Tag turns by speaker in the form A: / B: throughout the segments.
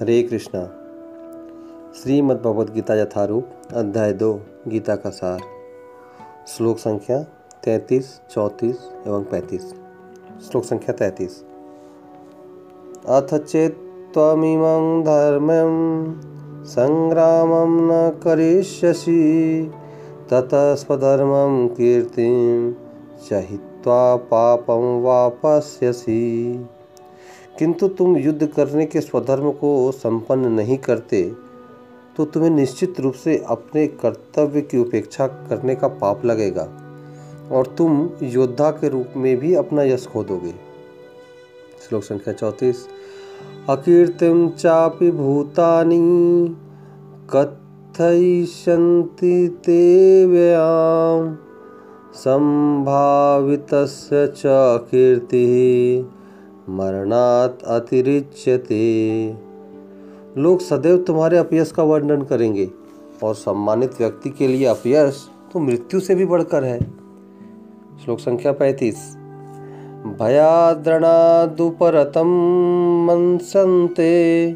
A: हरे कृष्णा। श्रीमद् भगवद गीता यथारूप, अध्याय दो, गीता का सार। श्लोक संख्या तैंतीस, चौंतीस एवं पैंतीस। श्लोक संख्या तैंतीस। अथ चेत्त्वमिमं धर्म संग्राम न करिष्यसि, ततः स्वधर्मं कीर्तिं चहित्वा पापं वापस्यसि। किंतु तुम युद्ध करने के स्वधर्म को संपन्न नहीं करते तो तुम्हें निश्चित रूप से अपने कर्तव्य की उपेक्षा करने का पाप लगेगा, और तुम योद्धा के रूप में भी अपना यश खो दोगे श्लोक संख्या चौंतीस। अकीर्तिम चापि भूतानी, कथयिष्यन्ति ते व्ययाम संभावितस्य मरणात अतिरिच्यते। लोग सदैव तुम्हारे अपयश का वर्णन करेंगे और सम्मानित व्यक्ति के लिए अपयश तो मृत्यु से भी बढ़कर है। श्लोक संख्या पैंतीस। भयाद्रणादुपरतं मनसन्ते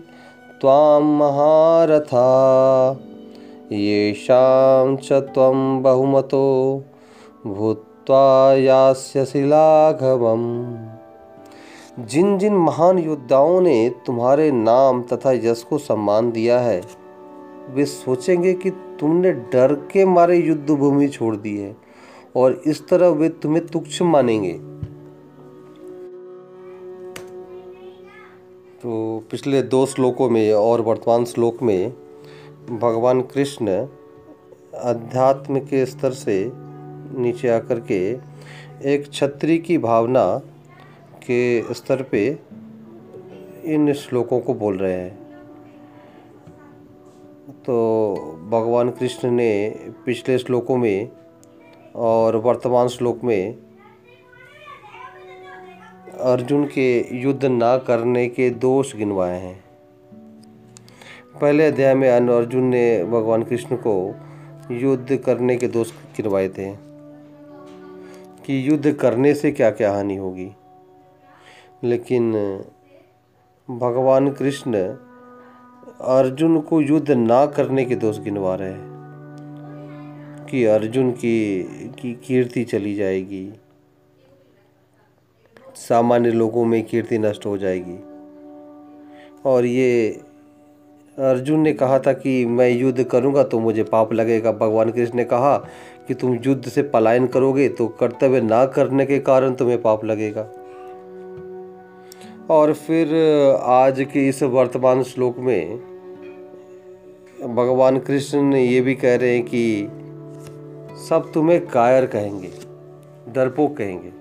A: त्वां महारथा। येषां च त्वं बहुमतो भूत्वा यास्यसि लाघवम् जिन जिन महान योद्धाओं ने तुम्हारे नाम तथा यश को सम्मान दिया है, वे सोचेंगे कि तुमने डर के मारे युद्ध भूमि छोड़ दी है और इस तरह वे तुम्हें तुच्छ मानेंगे। तो पिछले दो श्लोकों में और वर्तमान श्लोक में भगवान कृष्ण अध्यात्म के स्तर से नीचे आकर के एक छत्री की भावना के स्तर पे इन श्लोकों को बोल रहे हैं। तो भगवान कृष्ण ने पिछले श्लोकों में और वर्तमान श्लोक में अर्जुन के युद्ध ना करने के दोष गिनवाए हैं। पहले अध्याय में अर्जुन ने भगवान कृष्ण को युद्ध करने के दोष गिनवाए थे कि युद्ध करने से क्या क्या हानि होगी। लेकिन, भगवान कृष्ण अर्जुन को युद्ध ना करने के दोष गिनवा रहे हैं कि अर्जुन की की कीर्ति चली जाएगी। सामान्य लोगों में कीर्ति नष्ट हो जाएगी। और ये अर्जुन ने कहा था कि मैं युद्ध करूँगा तो मुझे पाप लगेगा। भगवान कृष्ण ने कहा कि तुम युद्ध से पलायन करोगे तो कर्तव्य ना करने के कारण तुम्हें पाप लगेगा। और फिर आज के इस वर्तमान श्लोक में भगवान कृष्ण ये भी कह रहे हैं कि सब तुम्हें कायर कहेंगे डरपोक कहेंगे।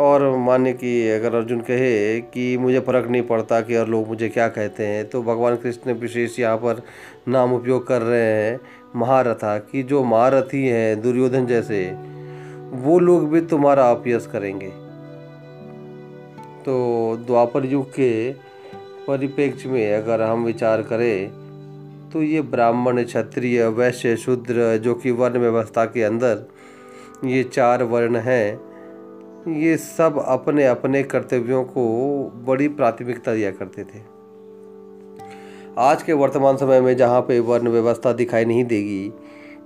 A: और माने कि अगर अर्जुन कहे कि मुझे फ़र्क नहीं पड़ता कि और लोग मुझे क्या कहते हैं तो भगवान कृष्ण विशेष यहाँ पर नाम उपयोग कर रहे हैं महारथा, कि जो महारथी हैं, दुर्योधन जैसे, वो लोग भी तुम्हारा अपयस करेंगे। तो द्वापर युग के परिप्रेक्ष्य में अगर हम विचार करें तो ये ब्राह्मण, क्षत्रिय, वैश्य, शूद्र, जो कि वर्ण व्यवस्था के अंदर ये चार वर्ण हैं, ये सब अपने अपने कर्तव्यों को बड़ी प्राथमिकता दिया करते थे। आज के वर्तमान समय में जहाँ पे वर्ण व्यवस्था दिखाई नहीं देगी,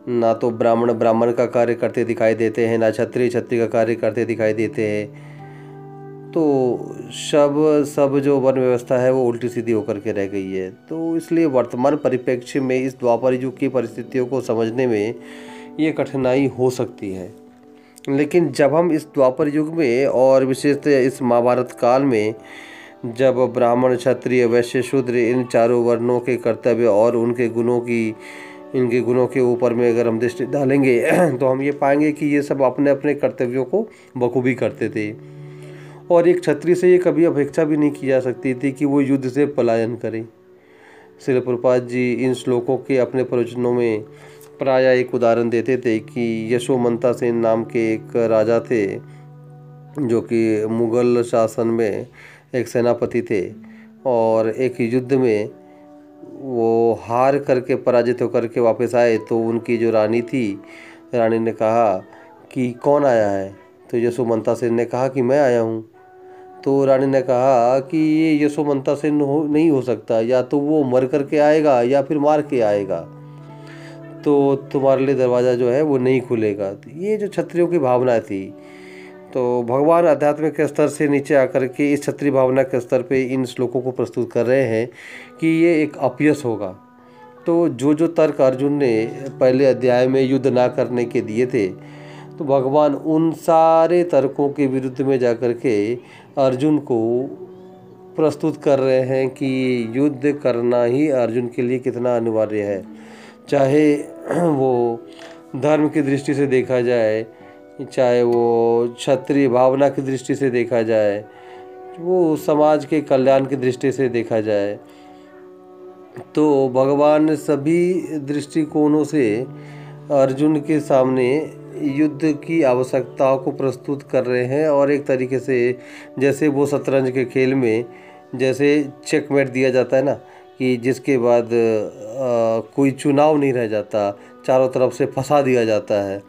A: ना तो ब्राह्मण ब्राह्मण का कार्य करते दिखाई देते हैं, ना क्षत्रिय क्षत्रिय का कार्य करते दिखाई देते हैं। तो सब सब जो वन व्यवस्था है वो उल्टी सीधी होकर के रह गई है। तो इसलिए वर्तमान परिप्रेक्ष्य में इस द्वापर युग की परिस्थितियों को समझने में ये कठिनाई हो सकती है। लेकिन जब हम इस द्वापर युग में और विशेषतः इस महाभारत काल में जब ब्राह्मण, क्षत्रिय, वैश्य, शूद्र इन चारों वर्णों के कर्तव्य और उनके गुणों की, इनके गुणों के ऊपर में अगर हम दृष्टि डालेंगे तो हम ये पाएँगे कि ये सब अपने अपने कर्तव्यों को बखूबी करते थे। और एक छत्री से ये कभी अपेक्षा भी नहीं की जा सकती थी कि वो युद्ध से पलायन करें। श्री प्रपात जी इन श्लोकों के अपने प्रवचनों में प्राय एक उदाहरण देते थे कि यशोमंता सेन नाम के एक राजा थे, जो कि मुग़ल शासन में एक सेनापति थे और एक युद्ध में वो हार करके पराजित होकर के वापस आए। तो उनकी जो रानी थी, रानी ने कहा कि कौन आया है? तो यशोमंता सेन ने कहा कि मैं आया हूँ। तो रानी ने कहा कि ये यशोमंता से नहीं हो सकता, या तो वो मर करके आएगा, या फिर मार के आएगा। तो तुम्हारे लिए दरवाज़ा जो है वो नहीं खुलेगा। ये जो क्षत्रियों की भावना थी तो भगवान आध्यात्मिक के स्तर से नीचे आकर के इस क्षत्रिय भावना के स्तर पे इन श्लोकों को प्रस्तुत कर रहे हैं कि ये एक अपयस होगा। तो जो जो तर्क अर्जुन ने पहले अध्याय में युद्ध ना करने के दिए थे तो भगवान उन सारे तर्कों के विरुद्ध में जाकर के अर्जुन को प्रस्तुत कर रहे हैं कि युद्ध करना ही अर्जुन के लिए कितना अनिवार्य है। चाहे वो धर्म की दृष्टि से देखा जाए, चाहे वो क्षत्रिय भावना की दृष्टि से देखा जाए, वो समाज के कल्याण की दृष्टि से देखा जाए तो भगवान सभी दृष्टिकोणों से अर्जुन के सामने युद्ध की आवश्यकताओं को प्रस्तुत कर रहे हैं और एक तरीके से जैसे वो शतरंज के खेल में जैसे चेकमेट दिया जाता है ना कि जिसके बाद आ, कोई चुनाव नहीं रह जाता चारों तरफ़ से फंसा दिया जाता है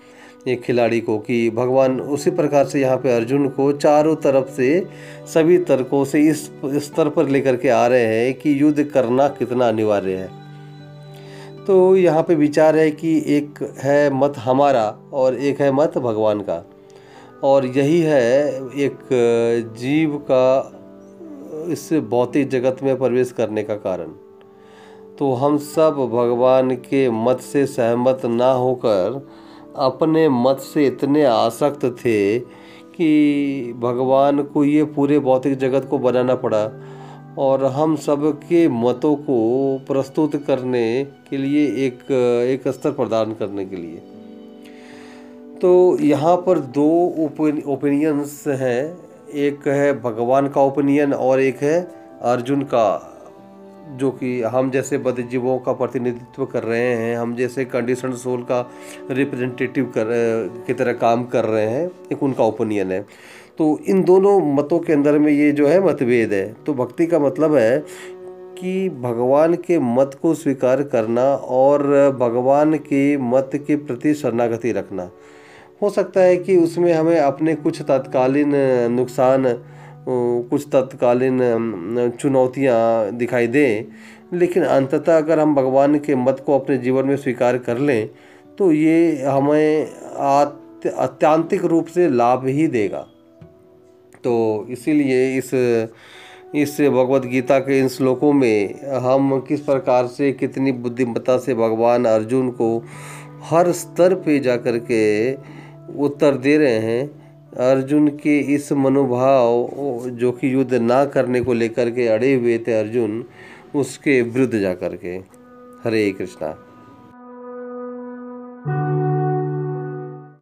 A: एक खिलाड़ी को कि भगवान उसी प्रकार से यहाँ पे अर्जुन को चारों तरफ़ से सभी तर्कों से इस स्तर पर लेकर के आ रहे हैं कि युद्ध करना कितना अनिवार्य है। तो यहाँ पे विचार है कि एक है मत हमारा और एक है मत भगवान का। और यही है एक जीव का इस भौतिक जगत में प्रवेश करने का कारण। तो हम सब भगवान के मत से सहमत ना होकर अपने मत से इतने आसक्त थे कि भगवान को ये पूरे भौतिक जगत को बनाना पड़ा। और हम सब के मतों को प्रस्तुत करने के लिए एक एक स्तर प्रदान करने के लिए। तो यहाँ पर दो ओपिनियंस हैं। एक है भगवान का ओपिनियन और एक है अर्जुन का, जो कि हम जैसे बदजीवों का प्रतिनिधित्व कर रहे हैं, हम जैसे कंडीशन सोल का रिप्रेजेंटेटिव कर, की तरह काम कर रहे हैं, एक उनका ओपिनियन है। तो इन दोनों मतों के अंदर में ये जो है मतभेद है। तो भक्ति का मतलब है कि भगवान के मत को स्वीकार करना और भगवान के मत के प्रति शरणागति रखना। हो सकता है कि उसमें हमें अपने कुछ तत्कालीन नुकसान कुछ तत्कालीन चुनौतियाँ दिखाई दें, लेकिन अंततः अगर हम भगवान के मत को अपने जीवन में स्वीकार कर लें तो ये हमें अत्यांतिक रूप से लाभ ही देगा। तो इसीलिए इस इस भगवत गीता के इन श्लोकों में हम किस प्रकार से कितनी बुद्धिमत्ता से भगवान अर्जुन को हर स्तर पे जा कर के उत्तर दे रहे हैं, अर्जुन के इस मनोभाव जो कि युद्ध ना करने को लेकर के अड़े हुए थे अर्जुन, उसके विरुद्ध जा कर के। हरे कृष्णा।